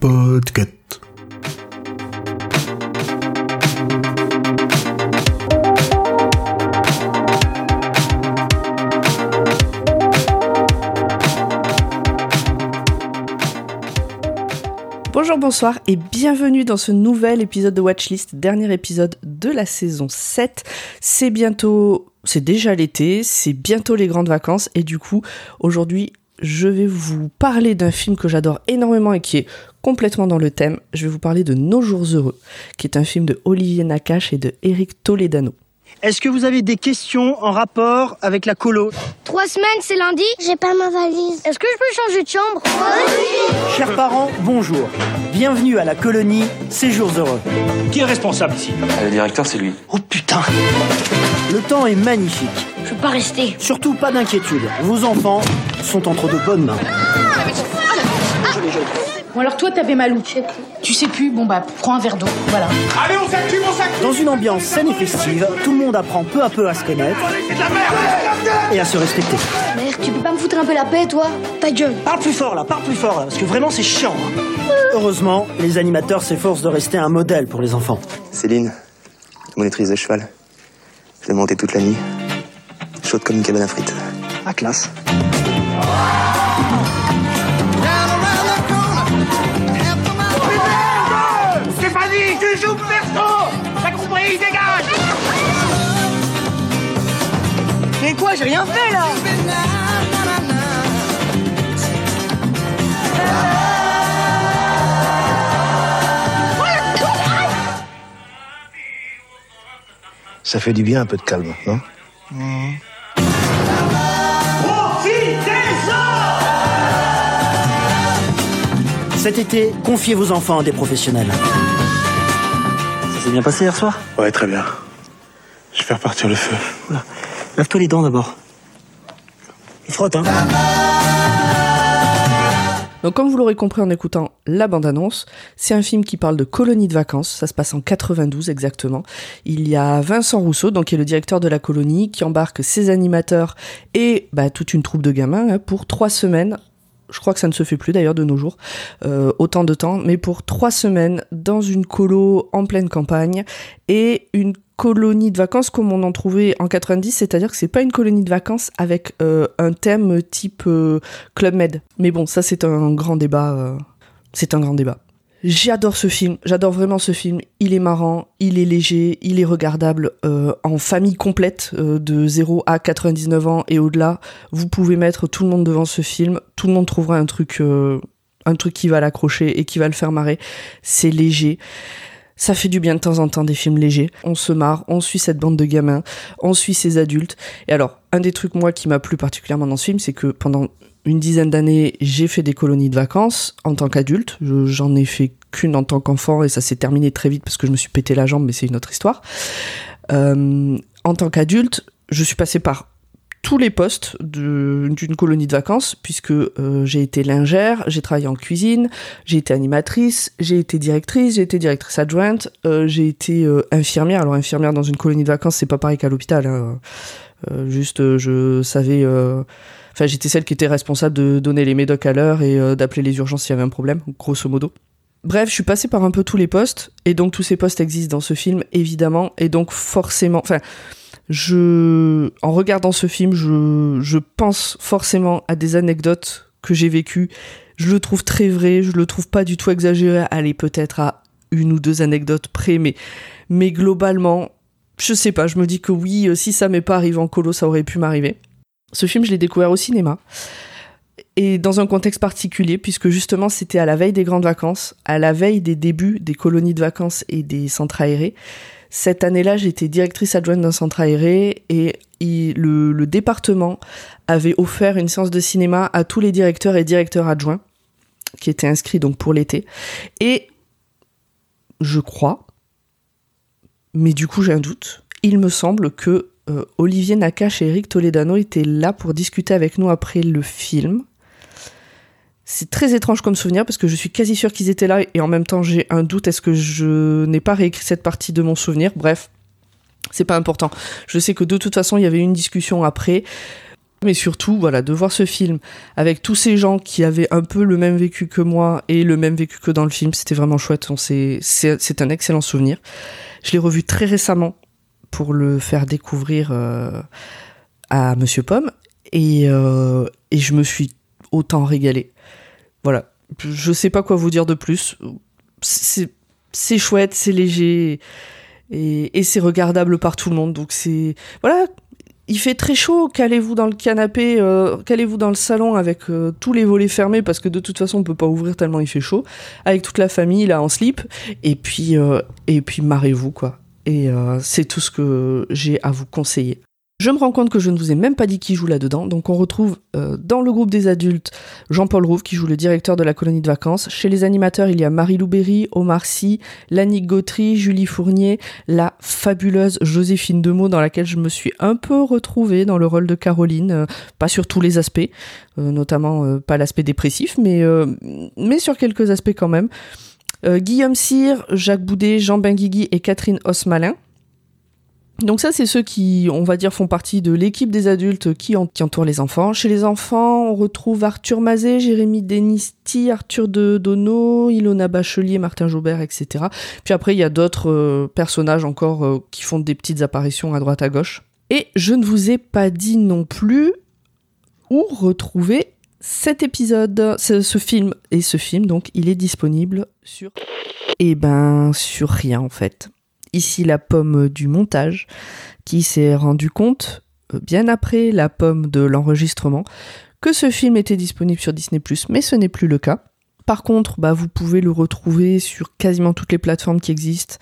Podcast. Bonjour, bonsoir et bienvenue dans ce nouvel épisode de Watchlist, dernier épisode de la saison 7. C'est bientôt, c'est déjà l'été, c'est bientôt les grandes vacances et du coup, aujourd'hui, je vais vous parler d'un film que j'adore énormément et qui est complètement dans le thème. Je vais vous parler de Nos jours heureux, qui est un film de Olivier Nakache et de Eric Toledano. Est-ce que vous avez des questions en rapport avec la colo Trois semaines, c'est lundi J'ai pas ma valise. Est-ce que je peux changer de chambre? Chers parents, bonjour. Bienvenue à la colonie Séjours heureux. Qui est responsable ici? Le directeur, c'est lui. Oh putain Le temps est magnifique. Je peux pas rester. Surtout pas d'inquiétude. Vos enfants sont entre de bonnes mains. Bon alors toi t'avais mal où Tu sais plus, bon bah prends un verre d'eau, voilà. Allez, on s'active, on s'active Dans une ambiance saine et festive, tout le monde apprend peu à peu à se connaître C'est de la merde et à se respecter. Mère, tu peux pas me foutre un peu la paix, toi Ta gueule Parle plus fort là, parle plus fort là, parce que vraiment c'est chiant. hein. Heureusement, les animateurs s'efforcent de rester un modèle pour les enfants. Céline, monitrice de cheval. Je l'ai montée toute la nuit. Chaude comme une cabane à frites. Ah classe. Stéphanie, tu joues perso T'as compris, dégage Mais quoi, j'ai rien fait là? Ça fait du bien un peu de calme, non? Cet été, confiez vos enfants à des professionnels. Ça s'est bien passé hier soir? Ouais, très bien. Je vais faire partir le feu. Lave-toi les dents d'abord. Il frotte, hein? Donc comme vous l'aurez compris en écoutant la bande-annonce, c'est un film qui parle de colonie de vacances, ça se passe en 92 exactement. Il y a Vincent Rousseau, donc qui est le directeur de la colonie, qui embarque ses animateurs et bah, toute une troupe de gamins hein, pour trois semaines. Je crois que ça ne se fait plus d'ailleurs de nos jours, euh, autant de temps, mais pour trois semaines dans une colo en pleine campagne et une colonie de vacances comme on en trouvait en 90, c'est-à-dire que c'est pas une colonie de vacances avec euh, un thème type euh, Club Med. Mais bon, ça c'est un grand débat. euh, c'est un grand débat. J'adore ce film, j'adore vraiment ce film. Il est marrant, il est léger, il est regardable euh, en famille complète euh, de 0 à 99 ans et au-delà. Vous pouvez mettre tout le monde devant ce film, tout le monde trouvera un truc, euh, un truc qui va l'accrocher et qui va le faire marrer. C'est léger. Ça fait du bien de temps en temps des films légers. On se marre, on suit cette bande de gamins, on suit ces adultes. Et alors, un des trucs moi qui m'a plu particulièrement dans ce film, c'est que pendant une dizaine d'années, j'ai fait des colonies de vacances en tant qu'adulte. Je- J'en ai fait qu'une en tant qu'enfant et ça s'est terminé très vite parce que je me suis pété la jambe, mais c'est une autre histoire. Euh, en tant qu'adulte, je suis passé par tous les postes d'une colonie de vacances puisque euh, j'ai été lingère, j'ai travaillé en cuisine, j'ai été animatrice, j'ai été directrice, j'ai été directrice adjointe, euh, j'ai été infirmière. Alors infirmière dans une colonie de vacances, c'est pas pareil qu'à l'hôpital. hein. Juste, je savais. Enfin, j'étais celle qui était responsable de donner les médocs à l'heure et euh, d'appeler les urgences s'il y avait un problème, grosso modo. Bref, je suis passée par un peu tous les postes, et donc tous ces postes existent dans ce film, évidemment, et donc forcément, enfin, je, en regardant ce film, je, je pense forcément à des anecdotes que j'ai vécues. Je le trouve très vrai, je le trouve pas du tout exagéré. Allez, peut-être à une ou deux anecdotes près, mais, mais globalement, je sais pas, je me dis que oui, euh, si ça m'est pas arrivé en colo, ça aurait pu m'arriver. Ce film, je l'ai découvert au cinéma. Et dans un contexte particulier, puisque justement c'était à la veille des grandes vacances, à la veille des débuts des colonies de vacances et des centres aérés. Cette année-là, j'étais directrice adjointe d'un centre aéré et le, le département avait offert une séance de cinéma à tous les directeurs et directeurs adjoints qui étaient inscrits donc pour l'été. Et je crois, mais du coup j'ai un doute, il me semble que euh, Olivier Nakache et Eric Toledano étaient là pour discuter avec nous après le film. C'est très étrange comme souvenir parce que je suis quasi sûre qu'ils étaient là et en même temps j'ai un doute. Est-ce que je n'ai pas réécrit cette partie de mon souvenir? Bref, c'est pas important. Je sais que de toute façon il y avait une discussion après. Mais surtout, voilà, de voir ce film avec tous ces gens qui avaient un peu le même vécu que moi et le même vécu que dans le film, c'était vraiment chouette. C'est un excellent souvenir. Je l'ai revu très récemment pour le faire découvrir euh, à Monsieur Pomme et, euh, et je me suis autant régalé. Voilà, je sais pas quoi vous dire de plus. C'est chouette, c'est léger et, c'est regardable par tout le monde. Donc c'est voilà, il fait très chaud, calez-vous dans le canapé, euh, calez-vous dans le salon avec euh, tous les volets fermés parce que de toute façon on peut pas ouvrir tellement il fait chaud, avec toute la famille là en slip, et puis et puis marrez-vous quoi. Et c'est tout ce que j'ai à vous conseiller. Je me rends compte que je ne vous ai même pas dit qui joue là-dedans. Donc on retrouve euh, dans le groupe des adultes Jean-Paul Rouve qui joue le directeur de la colonie de vacances. Chez les animateurs, il y a Marie Louberry, Omar Sy, Lannick Gautry, Julie Fournier, la fabuleuse Joséphine Demeaux dans laquelle je me suis un peu retrouvée dans le rôle de Caroline, euh, pas sur tous les aspects, euh, notamment pas l'aspect dépressif, mais sur quelques aspects quand même. Guillaume Cyr, Jacques Boudet, Jean Benguigui et Catherine Osmalin. Donc ça, c'est ceux qui, on va dire, font partie de l'équipe des adultes qui, entourent les enfants. Chez les enfants, on retrouve Arthur Mazet, Jérémy Denisti, Arthur de Dono, Ilona Bachelier, Martin Jaubert, etc. Puis après, il y a d'autres euh, personnages encore euh, qui font des petites apparitions à droite à gauche. Et je ne vous ai pas dit non plus où retrouver cet épisode, ce, film. Et ce film, donc, il est disponible sur... Eh ben, sur rien en fait ici la pomme du montage, qui s'est rendu compte, euh, bien après la pomme de l'enregistrement, que ce film était disponible sur Disney ⁇ mais ce n'est plus le cas. Par contre, bah, vous pouvez le retrouver sur quasiment toutes les plateformes qui existent,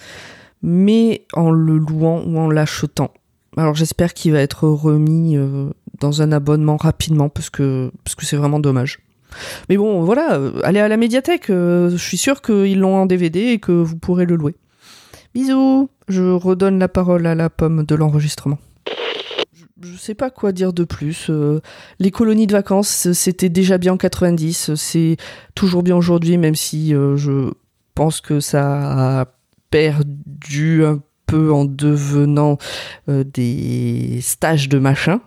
mais en le louant ou en l'achetant. Alors j'espère qu'il va être remis euh, dans un abonnement rapidement, parce que parce que c'est vraiment dommage. Mais bon, voilà, euh, allez à la médiathèque, je suis sûr qu'ils l'ont en DVD et que vous pourrez le louer. Bisous Je redonne la parole à la pomme de l'enregistrement. Je sais pas quoi dire de plus. Euh, les colonies de vacances, c'était déjà bien en 90, c'est toujours bien aujourd'hui, même si euh, je pense que ça a perdu un peu en devenant euh, des stages de machin.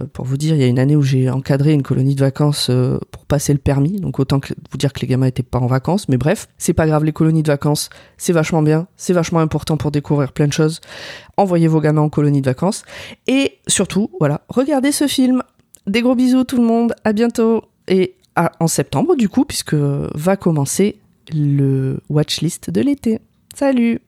Euh, pour vous dire, il y a une année où j'ai encadré une colonie de vacances euh, pour passer le permis, donc autant que vous dire que les gamins étaient pas en vacances, mais bref, c'est pas grave, les colonies de vacances, c'est vachement bien, c'est vachement important pour découvrir plein de choses. Envoyez vos gamins en colonie de vacances. Et surtout, voilà, regardez ce film. Des gros bisous tout le monde, à bientôt. Et en septembre du coup, puisque va commencer le watchlist de l'été. Salut